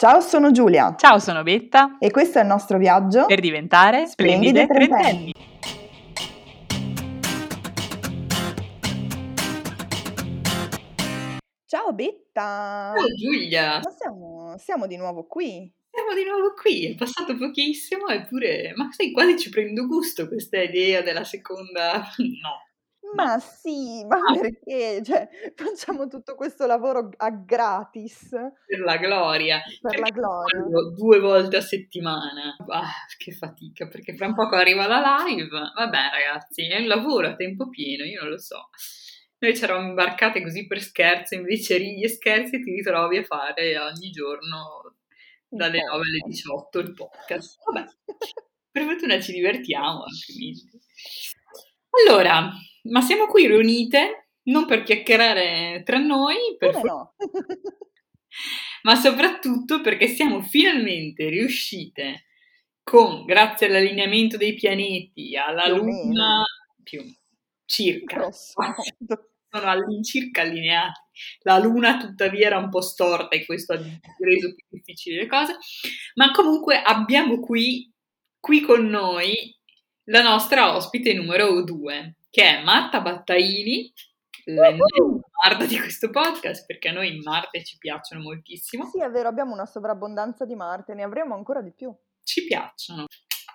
Ciao, sono Giulia. Ciao, sono Betta. E questo è il nostro viaggio per diventare splendide, splendide trentenni. Ciao Betta. Ciao Giulia. Ma siamo, siamo di nuovo qui. Siamo di nuovo qui, è passato pochissimo eppure, ma sai, quasi ci prendo gusto questa idea della seconda... No, ma sì, ma ah. perché? Cioè, facciamo tutto questo lavoro a gratis. Per la gloria. Per la gloria. Due volte a settimana. Ah, che fatica, perché fra un poco arriva la live. Vabbè ragazzi, è un lavoro a tempo pieno, io non lo so. Noi ci eravamo imbarcate così per scherzo, invece ridi e scherzi ti ritrovi a fare ogni giorno dalle 9 alle 18 il podcast. Vabbè, per fortuna ci divertiamo, altrimenti. Allora, ma siamo qui riunite non per chiacchierare tra noi, per no? ma soprattutto perché siamo finalmente riuscite con, grazie all'allineamento dei pianeti, alla più Luna, più circa, sono all'incirca allineati. La Luna tuttavia era un po' storta e questo ha reso più difficili le cose, ma comunque abbiamo qui, qui con noi la nostra ospite numero due che è Marta Battaini, l'ennesima Marta di questo podcast, perché a noi Marte ci piacciono moltissimo. Sì, è vero, abbiamo una sovrabbondanza di Marte, ne avremo ancora di più. Ci piacciono.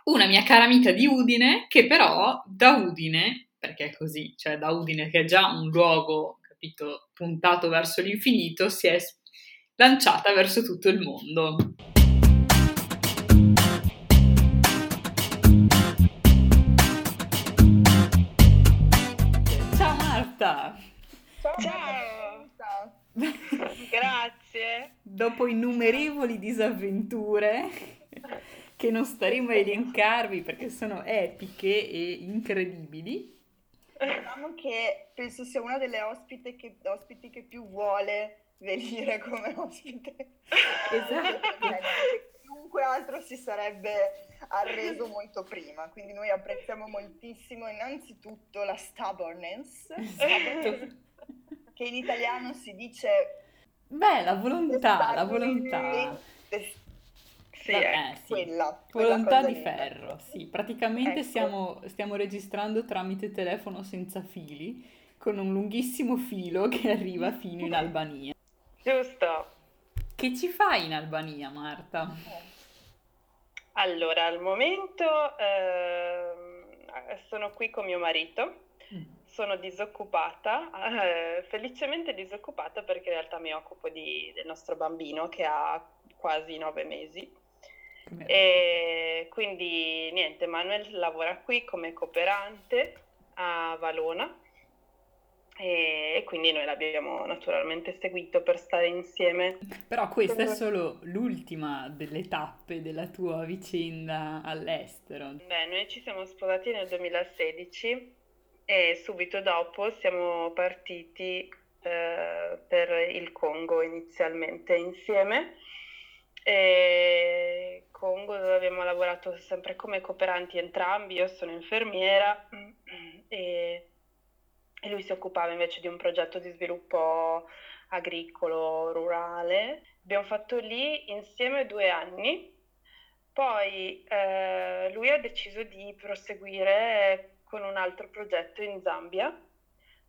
Una mia cara amica di Udine, che però da Udine, perché è così, cioè da Udine che è già un luogo, capito, puntato verso l'infinito, si è lanciata verso tutto il mondo. Dopo innumerevoli disavventure che non staremo a elencarvi perché sono epiche e incredibili. Diciamo che penso sia una delle ospiti che, ospiti che più vuole venire come ospite. Esatto. Chiunque altro si sarebbe arreso molto prima, quindi noi apprezziamo moltissimo innanzitutto la stubbornness, esatto. che in italiano si dice... Beh, la volontà, la volontà. Sì, Vabbè, sì. Quella, Volontà di ferro, sì. Praticamente ecco. stiamo, stiamo registrando tramite telefono senza fili, con un lunghissimo filo che arriva fino in Albania. Giusto. Che ci fai in Albania, Marta? Eh. Allora, al momento eh, sono qui con mio marito. Sono disoccupata, eh, felicemente disoccupata perché in realtà mi occupo di, del nostro bambino che ha quasi nove mesi. E quindi niente, Manuel lavora qui come cooperante a Valona e, quindi noi l'abbiamo naturalmente seguito per stare insieme. Però questa è solo l'ultima delle tappe della tua vicenda all'estero. Beh, noi ci siamo sposati nel 2016 e subito dopo siamo partiti eh, per il Congo inizialmente insieme. E Congo dove abbiamo lavorato sempre come cooperanti entrambi, io sono infermiera e e lui si occupava invece di un progetto di sviluppo agricolo, rurale. Abbiamo fatto lì insieme due anni, poi eh, lui ha deciso di proseguire con un altro progetto in Zambia,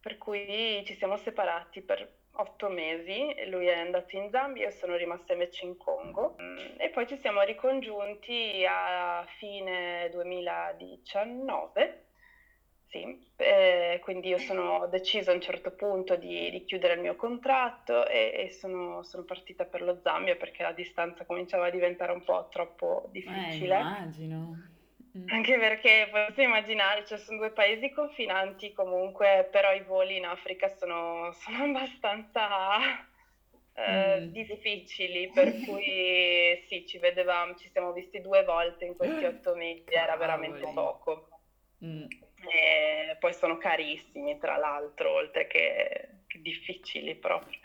per cui ci siamo separati per otto mesi, lui è andato in Zambia, io sono rimasta invece in Congo e poi ci siamo ricongiunti a fine 2019 sì, eh, quindi io sono, ho deciso a un certo punto di, di chiudere il mio contratto e, e sono, sono, partita per lo Zambia perché la distanza cominciava a diventare un po' troppo difficile. Eh, immagino. Mm. Anche perché potete immaginare, cioè sono due paesi confinanti comunque, però i voli in Africa sono, sono abbastanza eh, mm. difficili, per cui sì, ci vedevamo, ci siamo visti due volte in questi otto mesi, era veramente poco. Mm. Poi sono carissimi, tra l'altro, oltre che, che difficili proprio.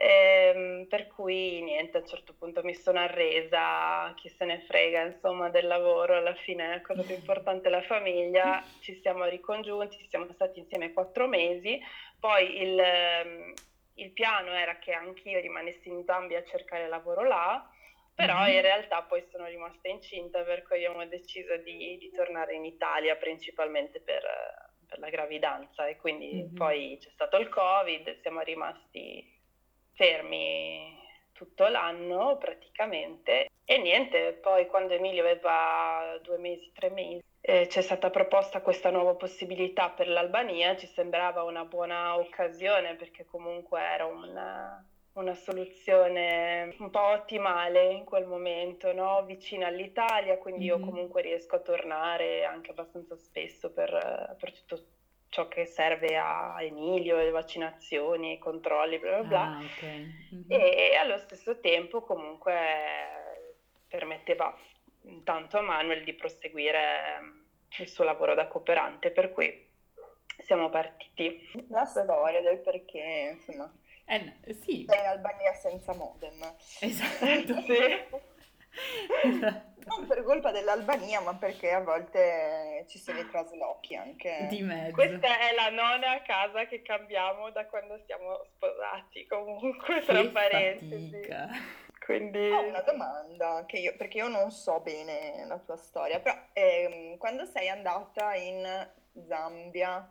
Ehm, per cui niente, a un certo punto mi sono arresa, chi se ne frega insomma del lavoro, alla fine la cosa più importante è la famiglia, ci siamo ricongiunti, siamo stati insieme quattro mesi, poi il, il piano era che anch'io rimanessi in Zambia a cercare lavoro là, però Mhm. in realtà poi sono rimasta incinta per cui abbiamo deciso di, di tornare in Italia principalmente per, per la gravidanza e quindi Mhm. poi c'è stato il Covid, siamo rimasti fermi tutto l'anno praticamente e niente, poi quando Emilio aveva due mesi, tre mesi, eh, c'è stata proposta questa nuova possibilità per l'Albania, ci sembrava una buona occasione perché comunque era una, una soluzione un po' ottimale in quel momento, no? vicina all'Italia, quindi io Mhm. comunque riesco a tornare anche abbastanza spesso per, per tutto ciò che serve a Emilio, le vaccinazioni, i controlli, bla bla bla. Ah, ok. Mhm. E allo stesso tempo comunque permetteva intanto a Manuel di proseguire ehm, il suo lavoro da cooperante, per cui siamo partiti. La storia del perché, insomma, Eh, no, sì, sei in Albania senza modem. esatto. Sì. Non per colpa dell'Albania, ma perché a volte ci sono i traslochi anche. Di mezzo. Questa è la nona casa che cambiamo da quando siamo sposati, comunque, tra Che parentesi. fatica. Quindi... Ho una domanda, che io- perché io non so bene la tua storia, però ehm, quando sei andata in Zambia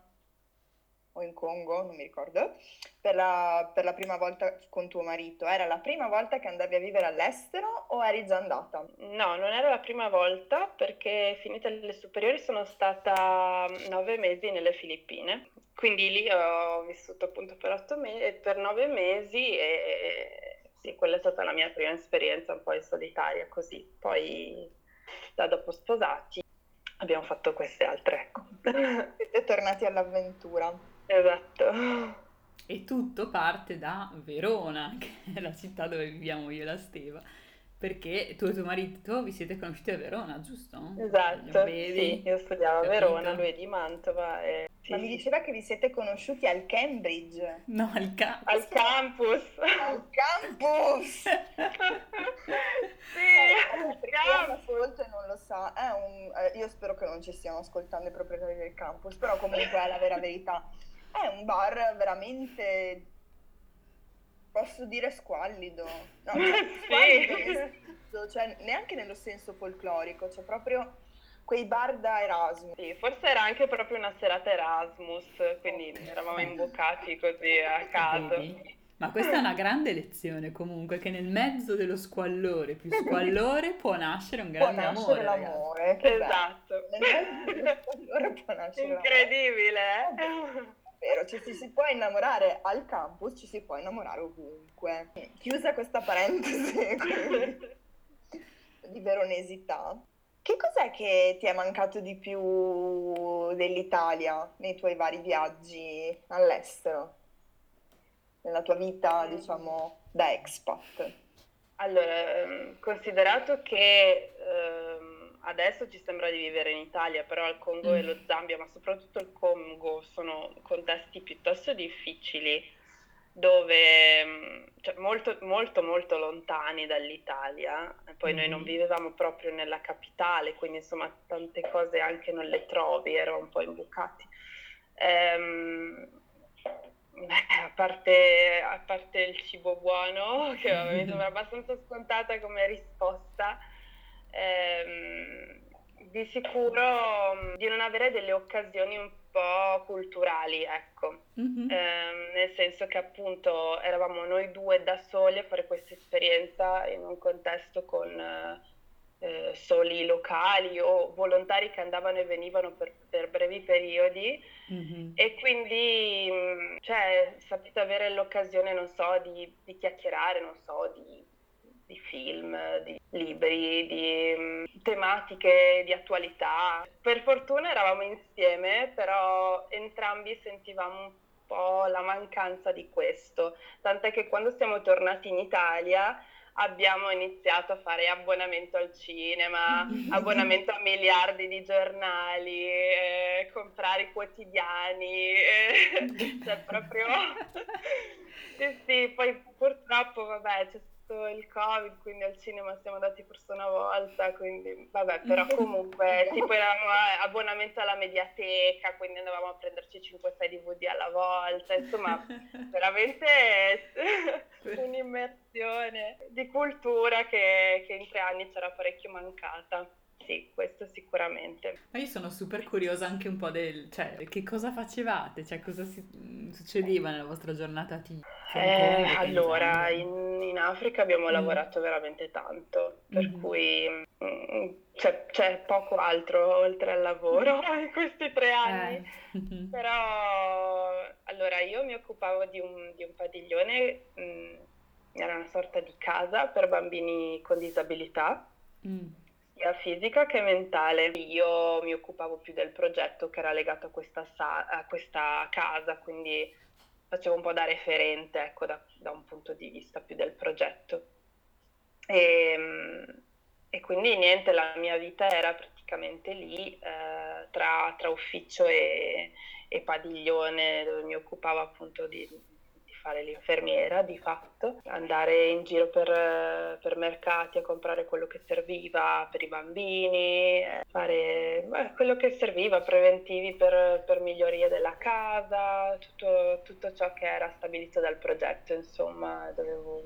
o in Congo, non mi ricordo, per la, per la prima volta con tuo marito, era la prima volta che andavi a vivere all'estero o eri già andata? No, non era la prima volta perché finite le superiori sono stata nove mesi nelle Filippine, quindi lì ho vissuto appunto per, otto me- per nove mesi e sì, quella è stata la mia prima esperienza un po' in solitaria così. Poi da dopo sposati abbiamo fatto queste altre, ecco. Siete tornati all'avventura. Esatto. E tutto parte da Verona, che è la città dove viviamo io e la Steva, perché tu e tuo marito vi siete conosciuti a Verona, giusto? Esatto, sì, io studiavo a? Verona, lui è di Mantova e sì, Ma mi diceva che vi siete conosciuti al Cambridge, No, al ca- al campus. al campus! sì, Eh, al campus. e non lo sa, è un, eh, io spero che non ci stiano ascoltando i proprietari del campus, però comunque è la vera verità. È un bar veramente, posso dire squallido, no, cioè, squallido senso, cioè, neanche nello senso folclorico, cioè proprio quei bar da Erasmus. Sì, forse era anche proprio una serata Erasmus, quindi eravamo imboccati così a caso. Vedi? Ma questa è una grande lezione comunque, che nel mezzo dello squallore più squallore può nascere un Può grande nascere amore, ragazzi. l'amore, che bello. Esatto. Nel mezzo dello squallore può nascere l'amore. Incredibile, eh? Vero, ci si può innamorare al campus, ci si può innamorare ovunque. Chiusa questa parentesi di veronesità, che cos'è che ti è mancato di più dell'Italia nei tuoi vari viaggi all'estero? Nella tua vita, Mm. diciamo, da expat? Allora, ehm, considerato che ehm, adesso ci sembra di vivere in Italia, però il Congo e Mm. lo Zambia, ma soprattutto il Congo, sono contesti piuttosto difficili, dove mm, cioè, molto, molto, molto lontani dall'Italia. E Poi noi non Mhm. vivevamo proprio nella capitale, quindi insomma tante cose anche non le trovi, eravamo un po' imbucati. Ehm, a parte, a parte il cibo buono, che mi sembra abbastanza scontata come risposta, ehm, di sicuro mm, di non avere delle occasioni un po' culturali, ecco. Mhm. Ehm, nel senso che appunto eravamo noi due da soli a fare questa esperienza in un contesto con eh, soli locali o volontari che andavano e venivano per, per brevi periodi Mhm. e quindi mh, cioè, sapete avere l'occasione, non so, di, di chiacchierare, non so, di film, di libri, di mh, tematiche di attualità. Per fortuna eravamo insieme, però entrambi sentivamo un po' la mancanza di questo, tant'è che quando siamo tornati in Italia abbiamo iniziato a fare abbonamento al cinema, abbonamento a miliardi di giornali, eh, comprare i quotidiani, eh, cioè proprio... sì, sì, poi purtroppo, vabbè, c'è, visto il covid, quindi al cinema siamo andati forse una volta, quindi vabbè, però comunque tipo eravamo abbonamento alla mediateca, quindi andavamo a prenderci 5-6 DVD alla volta, insomma veramente un'immersione di cultura che, che in tre anni c'era parecchio mancata sì, questo sicuramente. Ma io sono super curiosa anche un po' del, cioè, che cosa facevate? Cioè, cosa si, mm, succedeva nella vostra giornata tipo? Eh, allora, in, in, Africa abbiamo mm. lavorato veramente tanto, per mm. cui mm, c'è, c'è, poco altro oltre al lavoro in questi tre anni. Eh. Però, allora, io mi occupavo di un, di un padiglione, mh, era una sorta di casa per bambini con disabilità. Mm sia fisica che mentale. Io mi occupavo più del progetto che era legato a questa, sa- a questa casa, quindi facevo un po' da referente ecco, da, da un punto di vista più del progetto. E, ehm, e, quindi niente, la mia vita era praticamente lì eh, tra, tra, ufficio e, e, padiglione dove mi occupavo appunto di, fare l'infermiera di fatto, andare in giro per, per, mercati a comprare quello che serviva per i bambini, fare beh, quello che serviva, preventivi per, per miglioria della casa, tutto, tutto ciò che era stabilito dal progetto, insomma, dovevo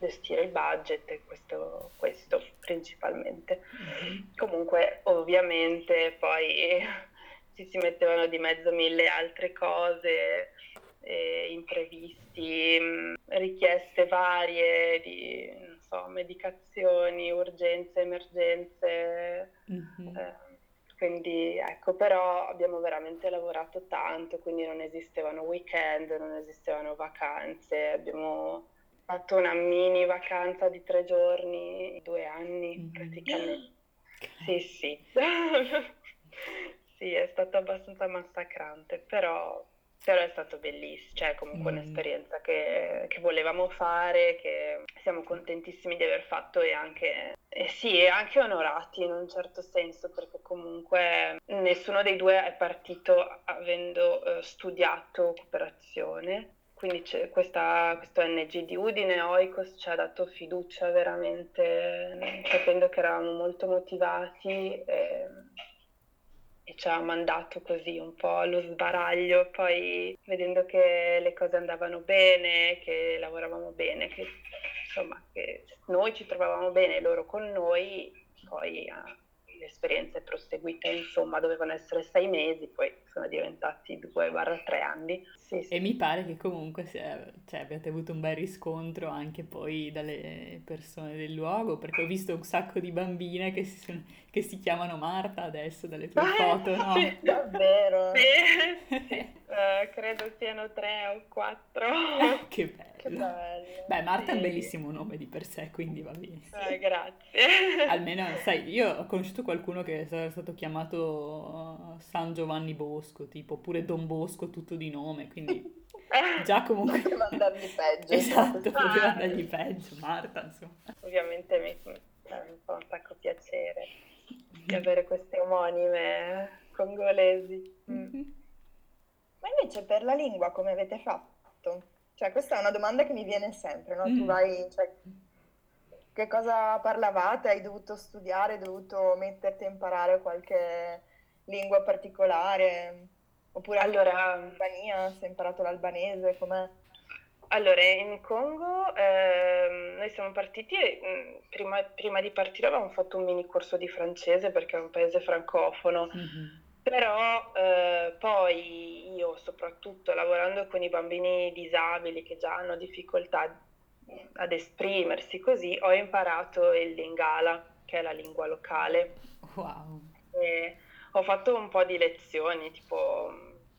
gestire il budget e questo, questo principalmente. Mm-hmm. Comunque ovviamente poi ci si mettevano di mezzo mille altre cose eh, imprevisti, mm, richieste varie di so, medicazioni, urgenze, emergenze. Mm-hmm. Eh, quindi ecco, però abbiamo veramente lavorato tanto, quindi non esistevano weekend, non esistevano vacanze, abbiamo fatto una mini vacanza di tre giorni, due anni mm-hmm. praticamente. Sì, sì. sì, è stato abbastanza massacrante, però però è stato bellissimo, cioè comunque mm. un'esperienza che, che, volevamo fare, che siamo contentissimi di aver fatto e anche, eh sì, anche onorati in un certo senso, perché comunque nessuno dei due è partito avendo uh, studiato cooperazione. Quindi questa, questo NG di Udine, Oikos, ci ha dato fiducia veramente, capendo che eravamo molto motivati. E, e ci ha mandato così un po' allo sbaraglio, poi vedendo che le cose andavano bene, che lavoravamo bene, che insomma che noi ci trovavamo bene, loro con noi, poi ah, l'esperienza è proseguita, insomma, dovevano essere sei mesi, poi sono diventati due barra tre anni. Sì, sì. E mi pare che comunque sia, cioè, abbiate avuto un bel riscontro anche poi dalle persone del luogo, perché ho visto un sacco di bambine che si, sono, che si chiamano Marta adesso dalle tue ah, foto, no? Sì, davvero? Sì. uh, credo siano tre o quattro. che bello. Che bello. Beh, Marta sì. è un bellissimo nome di per sé, quindi va bene. Eh, grazie. Almeno, sai, io ho conosciuto qualcuno che è stato chiamato San Giovanni Bosco, tipo, oppure Don Bosco, tutto di nome, quindi già comunque... Poteva andargli peggio. esatto, poteva ah. andargli peggio, Marta, insomma. Ovviamente mi fa un sacco piacere di avere queste omonime congolesi. Mm. Ma invece per la lingua come avete fatto? Cioè, questa è una domanda che mi viene sempre, no? Mm. Tu vai, cioè, che cosa parlavate? Hai dovuto studiare, hai dovuto metterti a imparare qualche lingua particolare? Oppure allora, in Albania, se hai imparato l'albanese, com'è? Allora, in Congo eh, noi siamo partiti e mm, prima, prima, di partire avevamo fatto un mini corso di francese perché è un paese francofono. Mm-hmm. Però eh, poi io, soprattutto lavorando con i bambini disabili che già hanno difficoltà ad esprimersi così, ho imparato il Lingala, che è la lingua locale. Wow. E ho fatto un po' di lezioni, tipo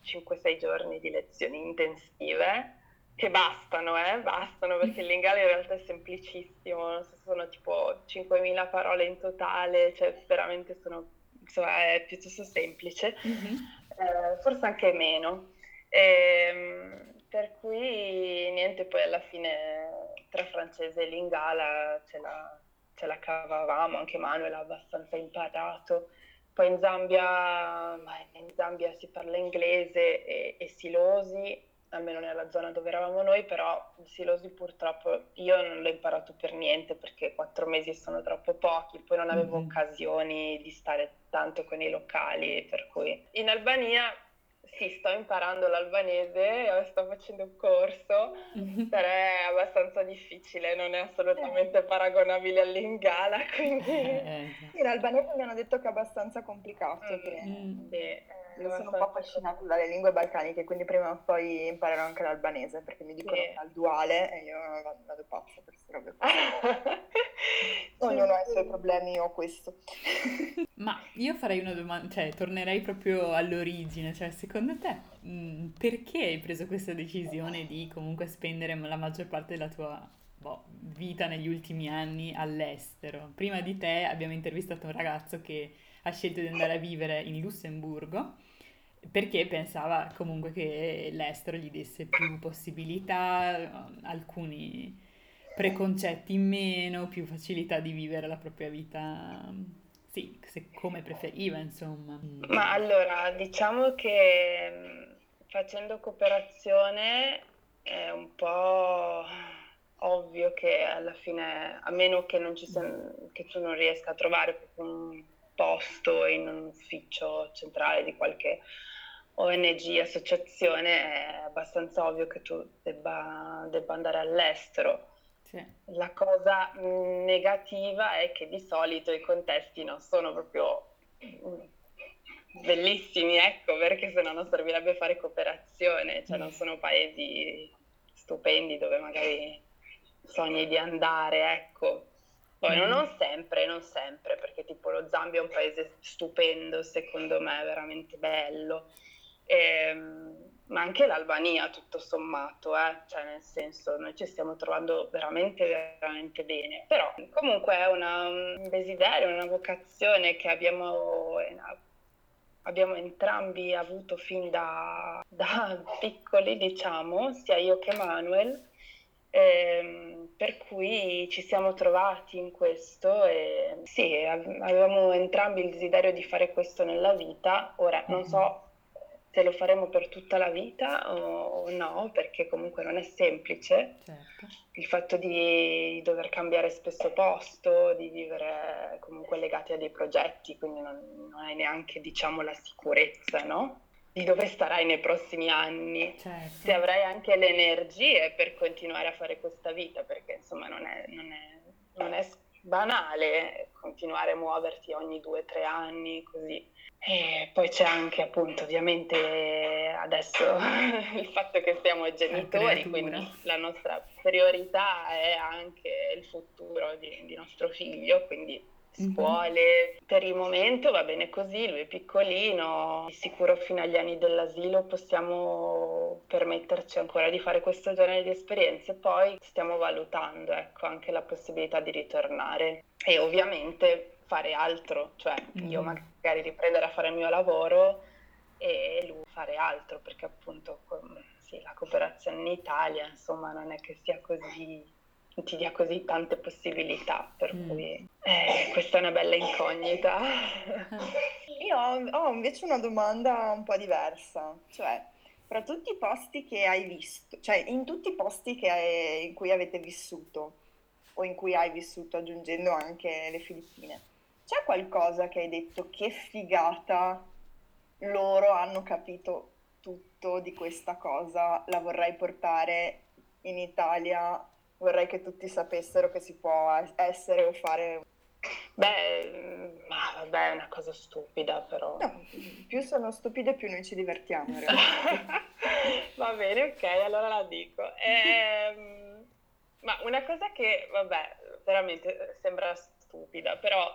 5-6 giorni di lezioni intensive, che bastano, eh, bastano, perché il Lingala in realtà è semplicissimo, sono tipo 5.000 parole in totale, cioè veramente sono insomma, è piuttosto semplice, mm-hmm. eh, forse anche meno. E, ehm, per cui niente, poi alla fine tra francese e lingala ce la, ce la cavavamo, anche Manuel ha abbastanza imparato. Poi in Zambia, in Zambia si parla inglese e, e silosi, almeno nella zona dove eravamo noi, però il silosi purtroppo io non l'ho imparato per niente perché quattro mesi sono troppo pochi, poi non avevo mm-hmm. occasioni di stare tanto con i locali, per cui in Albania sì, sto imparando l'albanese, sto facendo un corso, però è abbastanza difficile, non è assolutamente paragonabile all'ingala, quindi... Eh, in albanese mi hanno detto che è abbastanza complicato. Mm, che... mm. Sì, io sono un po' affascinato dalle lingue balcaniche, quindi prima o poi imparerò anche l'albanese, perché mi dicono sì. al duale e io vado, pazza per queste robe. Ognuno ha i suoi problemi, io ho questo. Ma io farei una domanda, cioè tornerei proprio all'origine, cioè secondo te mh, mm, perché hai preso questa decisione di comunque spendere la maggior parte della tua boh, vita negli ultimi anni all'estero? Prima di te abbiamo intervistato un ragazzo che ha scelto di andare a vivere in Lussemburgo perché pensava comunque che l'estero gli desse più possibilità, alcuni preconcetti in meno, più facilità di vivere la propria vita, sì, come preferiva, insomma. Ma allora, diciamo che mm, facendo cooperazione è un po' ovvio che alla fine, a meno che, sia, che tu non riesca a trovare un posto in un ufficio centrale di qualche ONG, associazione, è abbastanza ovvio che tu debba, debba andare all'estero. Sì. La cosa negativa è che di solito i contesti non sono proprio bellissimi, ecco, perché se no non servirebbe fare cooperazione, cioè non sono paesi stupendi dove magari sogni di andare, ecco. Poi mm. non sempre, non sempre, perché tipo lo Zambia è un paese stupendo, secondo me, veramente bello. E, ehm, ma anche l'Albania, tutto sommato, eh? cioè nel senso, noi ci stiamo trovando veramente, veramente bene. Però comunque è una, un desiderio, una vocazione che abbiamo, abbiamo entrambi avuto fin da, da piccoli, diciamo, sia io che Manuel Ehm, per cui ci siamo trovati in questo e sì, avevamo entrambi il desiderio di fare questo nella vita. Ora non so mm-hmm. Se lo faremo per tutta la vita o, no, perché comunque non è semplice. Certo. Il fatto di dover cambiare spesso posto, di vivere comunque legati a dei progetti, quindi non, non hai neanche diciamo la sicurezza, no? di dove starai nei prossimi anni, certo. se avrai anche le energie per continuare a fare questa vita, perché insomma non è, non è, non è banale continuare a muoverti ogni due o tre anni così. E poi c'è anche appunto ovviamente adesso il fatto che siamo genitori, quindi la nostra priorità è anche il futuro di, di nostro figlio, quindi. Scuole. Mm-hmm. Per il momento va bene così, lui è piccolino, di sicuro fino agli anni dell'asilo possiamo permetterci ancora di fare questo genere di esperienze, poi stiamo valutando ecco, anche la possibilità di ritornare e ovviamente fare altro, cioè mm-hmm. io magari riprendere a fare il mio lavoro e lui fare altro, perché appunto sì, la cooperazione in Italia insomma non è che sia così ti dia così tante possibilità, per mm. cui eh, questa è una bella incognita. Io ho, ho, invece una domanda un po' diversa, cioè fra tutti i posti che hai visto, cioè in tutti i posti hai, in cui avete vissuto o in cui hai vissuto aggiungendo anche le Filippine, c'è qualcosa che hai detto che figata loro hanno capito tutto di questa cosa, la vorrei portare in Italia vorrei che tutti sapessero che si può essere o fare. Beh, ma vabbè, è una cosa stupida però. No, più sono stupide più noi ci divertiamo. Va bene, ok, allora la dico. Ehm, ma una cosa che, vabbè, veramente sembra stupida, però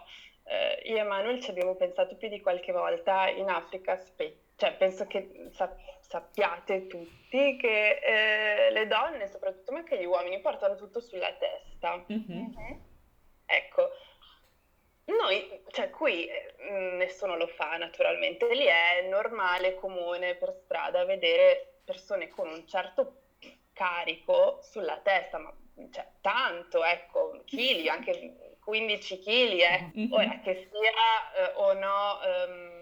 eh, io e Manuel ci abbiamo pensato più di qualche volta in Africa, spe- cioè penso che sa- sappiate tutti che eh, le donne, soprattutto ma anche gli uomini, portano tutto sulla testa. Mm-hmm. Ecco, noi, cioè qui mm, nessuno lo fa naturalmente, lì è normale, comune per strada vedere persone con un certo carico sulla testa, ma cioè, tanto, ecco, chili, anche 15 chili, eh. Mm-hmm. ora che sia eh, o no... Um,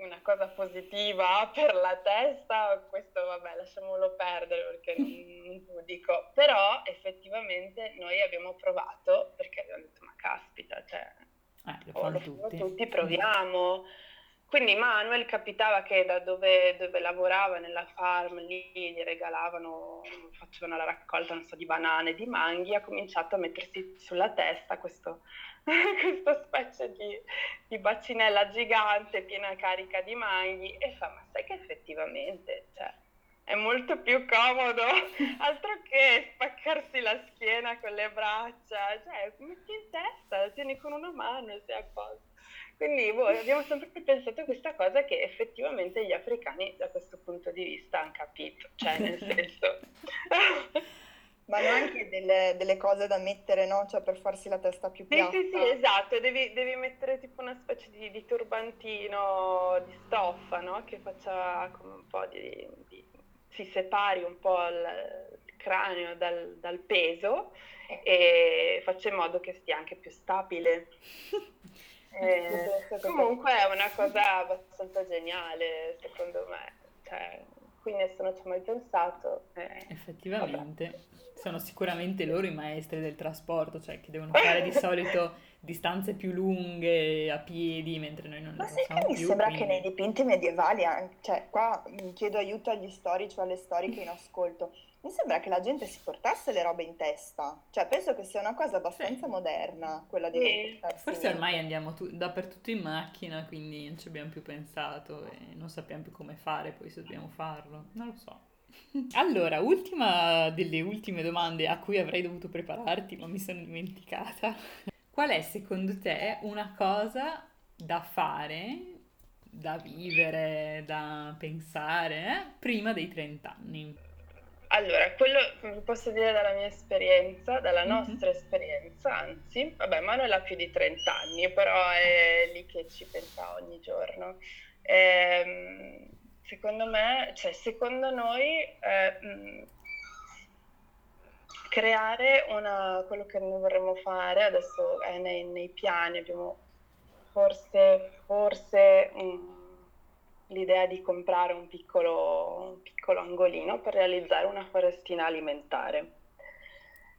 una cosa positiva per la testa, questo vabbè lasciamolo perdere perché non, non dico, però effettivamente noi abbiamo provato perché abbiamo detto ma caspita, cioè, eh, lo oh, tutti. tutti, proviamo. Quindi Manuel capitava che da dove, dove, lavorava nella farm lì gli regalavano, facevano la raccolta so, di banane, di manghi, ha cominciato a mettersi sulla testa questo, questa specie di, di, bacinella gigante piena carica di manghi e fa ma sai che effettivamente cioè, è molto più comodo altro che spaccarsi la schiena con le braccia cioè metti in testa tieni con una mano e sei a posto quindi boh, abbiamo sempre pensato a questa cosa che effettivamente gli africani da questo punto di vista hanno capito, cioè nel senso... Ma anche delle, delle, cose da mettere, no? Cioè per farsi la testa più piatta. Sì, sì, sì, esatto. Devi, devi mettere tipo una specie di, di, turbantino di stoffa, no? Che faccia come un po' di... di si separi un po' il, il cranio dal, dal peso e faccia in modo che stia anche più stabile. Eh, comunque è una cosa abbastanza geniale, secondo me. Cioè, qui nessuno ci ha mai pensato. Eh, Effettivamente. Vabbè. Sono sicuramente loro i maestri del trasporto, cioè che devono fare di solito distanze più lunghe a piedi, mentre noi non Ma lo facciamo più. Ma mi sembra quindi... che nei dipinti medievali, anche, cioè qua chiedo aiuto agli storici o alle storiche in ascolto, mi sembra che la gente si portasse le robe in testa, cioè penso che sia una cosa abbastanza sì. moderna quella di sì. Forse ormai andiamo tu- dappertutto in macchina, quindi non ci abbiamo più pensato e non sappiamo più come fare poi se dobbiamo farlo, non lo so. Allora, ultima delle ultime domande a cui avrei dovuto prepararti, ma mi sono dimenticata. Qual è secondo te una cosa da fare, da vivere, da pensare eh, prima dei 30 anni? Allora, quello vi posso dire dalla mia esperienza, dalla mm-hmm. nostra mm-hmm. esperienza, anzi, vabbè, Manuel ha più di 30 anni, però è lì che ci pensa ogni giorno. Ehm, secondo me, cioè, secondo noi, eh, mh, creare una, quello che noi vorremmo fare, adesso è nei, nei piani, abbiamo forse, forse... Mh, l'idea di comprare un piccolo, un piccolo angolino per realizzare una forestina alimentare,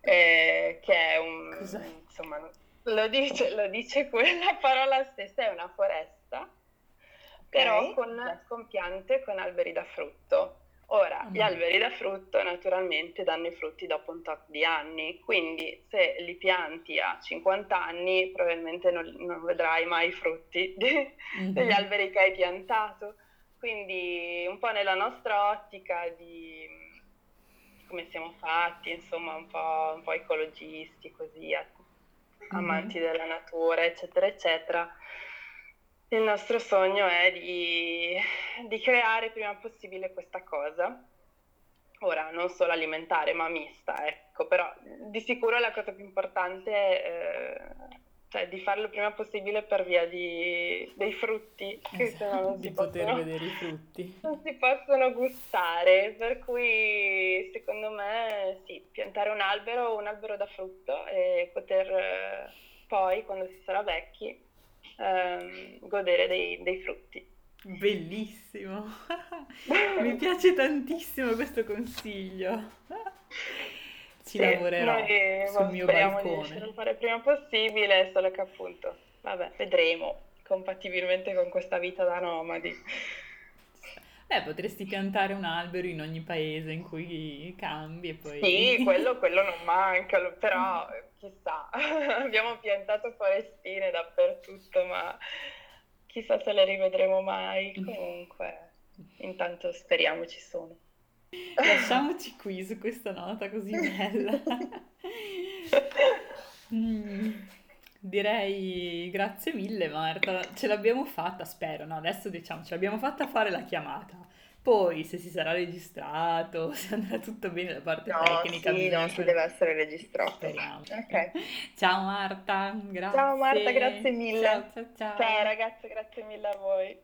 eh, che è un... Cos'è? insomma, lo dice, lo dice quella parola stessa, è una foresta, okay. però con, con piante, con alberi da frutto. Ora, mm. gli alberi da frutto naturalmente danno i frutti dopo un tot di anni, quindi se li pianti a 50 anni probabilmente non, non vedrai mai i frutti de, mm-hmm. degli alberi che hai piantato. Quindi un po' nella nostra ottica di come siamo fatti, insomma un po', un po ecologisti, così, amanti mm-hmm. della natura, eccetera, eccetera il nostro sogno è di, di creare prima possibile questa cosa. Ora, non solo alimentare, ma mista, ecco, però di sicuro la cosa più importante è eh, cioè, di farlo prima possibile per via di, dei frutti, che esatto, non di si poter possono, vedere i frutti. Non si possono gustare, per cui secondo me sì, piantare un albero, un albero da frutto e poter eh, poi, quando si sarà vecchi, ehm, godere dei, dei frutti. Bellissimo, mi piace tantissimo questo consiglio. Ci sì, lavorerò noi, sul mio balcone. Di fare il prima possibile, solo che appunto, vabbè, vedremo compatibilmente con questa vita da nomadi. Beh, potresti piantare un albero in ogni paese in cui cambi e poi... Sì, quello, quello non manca, però chissà, abbiamo piantato forestine dappertutto, ma chissà se le rivedremo mai. Comunque, intanto speriamo ci sono. Lasciamoci qui su questa nota così bella. mm, direi grazie mille Marta, ce l'abbiamo fatta, spero, no? Adesso diciamo, ce l'abbiamo fatta fare la chiamata. Poi se si sarà registrato, se andrà tutto bene la parte no, tecnica. Sì, non si deve essere registrato. Speriamo. Okay. Ciao Marta, grazie. Ciao Marta, grazie mille. Ciao, ciao, ciao. Ciao ragazze, grazie mille a voi.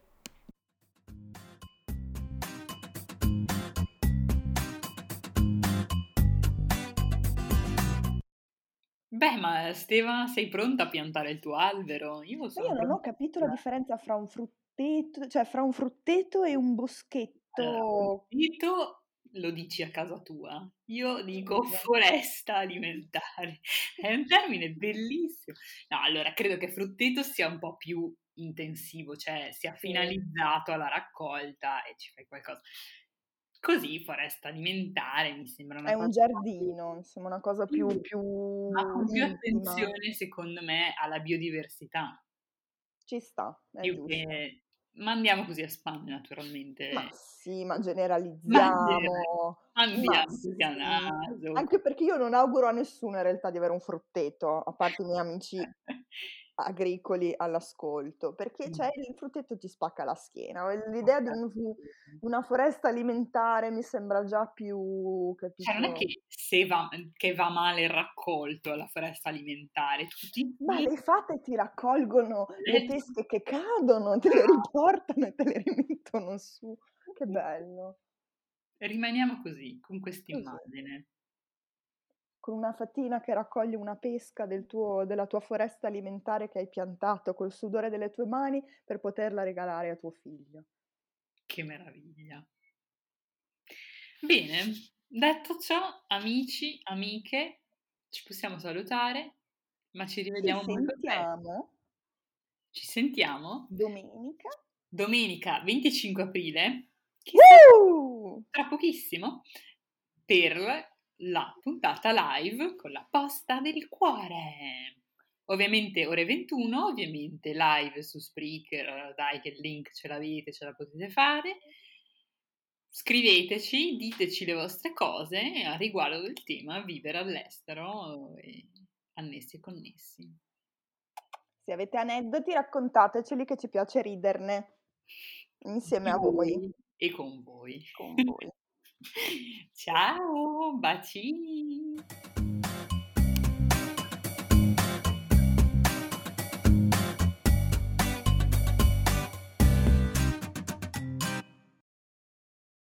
Beh, ma Steva, sei pronta a piantare il tuo albero? Io, Io non ho capito la differenza fra un frutteto, cioè fra un frutteto e un boschetto. Allora, frutteto lo dici a casa tua. Io dico foresta alimentare. È un termine bellissimo. No, allora credo che frutteto sia un po' più intensivo, cioè sia finalizzato alla raccolta e ci fai qualcosa. Così foresta alimentare mi sembra una È cosa un giardino, insomma, una cosa più, più ma con più attenzione secondo me alla biodiversità. Ci sta, è Più giusto. che mandiamo così a spamme naturalmente. Ma sì, ma Ma generalizziamo. Andiamo Ma così a sì. naso. Anche perché io non auguro a nessuno in realtà di avere un frutteto, a parte i miei amici agricoli all'ascolto, perché cioè il frutteto ti spacca la schiena. L'idea di un- una foresta alimentare mi sembra già più, Cioè, non è capito? che se va, che va male il raccolto alla foresta alimentare, tutti Ma le fate ti raccolgono le Eh. pesche che cadono, te le riportano e te le rimettono su. Che bello. rimaniamo così, con questa immagine. Con una fatina che raccoglie una pesca del tuo- della tua foresta alimentare che hai piantato col sudore delle tue mani per poterla regalare a tuo figlio. Che meraviglia. Bene, detto ciò, amici, amiche, ci possiamo salutare, ma ci Ci rivediamo molto presto. sentiamo Ci sentiamo domenica. domenica 25 aprile, tra pochissimo, per la puntata live con la posta del cuore. Ovviamente ore 21, ovviamente live su Spreaker, dai che il link ce l'avete, ce la potete fare. Scriveteci, diteci le vostre cose a riguardo del tema vivere all'estero e annessi e connessi. Se avete aneddoti raccontateceli che ci piace riderne insieme a voi. E con voi. Con voi. Ciao, baci!